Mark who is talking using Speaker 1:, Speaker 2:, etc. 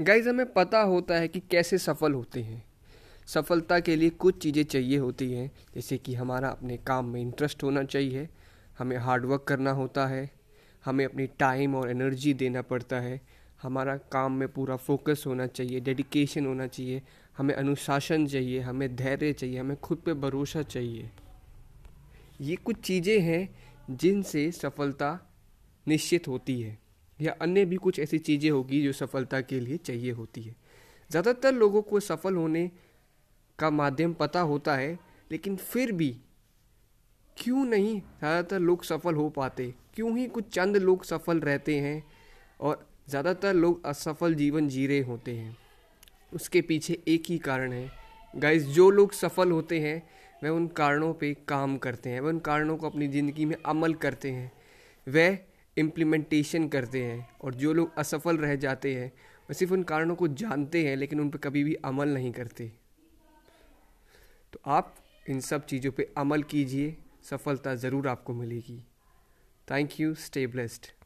Speaker 1: Guys हमें पता होता है कि कैसे सफल होते हैं। सफलता के लिए कुछ चीज़ें चाहिए होती हैं, जैसे कि हमारा अपने काम में इंटरेस्ट होना चाहिए, हमें हार्डवर्क करना होता है, हमें अपनी टाइम और एनर्जी देना पड़ता है, हमारा काम में पूरा फोकस होना चाहिए डेडिकेशन होना चाहिए, हमें अनुशासन चाहिए, हमें धैर्य चाहिए, हमें खुद पे भरोसा चाहिए। ये कुछ चीज़ें हैं जिनसे सफलता निश्चित होती है। या अन्य भी कुछ ऐसी चीज़ें होगी जो सफलता के लिए चाहिए होती है। ज़्यादातर लोगों को सफल होने का माध्यम पता होता है, लेकिन फिर भी क्यों नहीं ज़्यादातर लोग सफल हो पाते? क्यों ही कुछ चंद लोग सफल रहते हैं और ज़्यादातर लोग असफल जीवन जी रहे होते हैं? उसके पीछे एक ही कारण है। गाइस जो लोग सफल होते हैं, वह उन कारणों पे काम करते हैं, वह उन कारणों को अपनी ज़िंदगी में अमल करते हैं। वह इम्प्लीमेंटेशन करते हैं और जो लोग असफल रह जाते हैं वह सिर्फ़ उन कारणों को जानते हैं, लेकिन उन पर कभी भी अमल नहीं करते। तो आप इन सब चीज़ों पे अमल कीजिए, सफलता ज़रूर आपको मिलेगी। Thank you stay blessed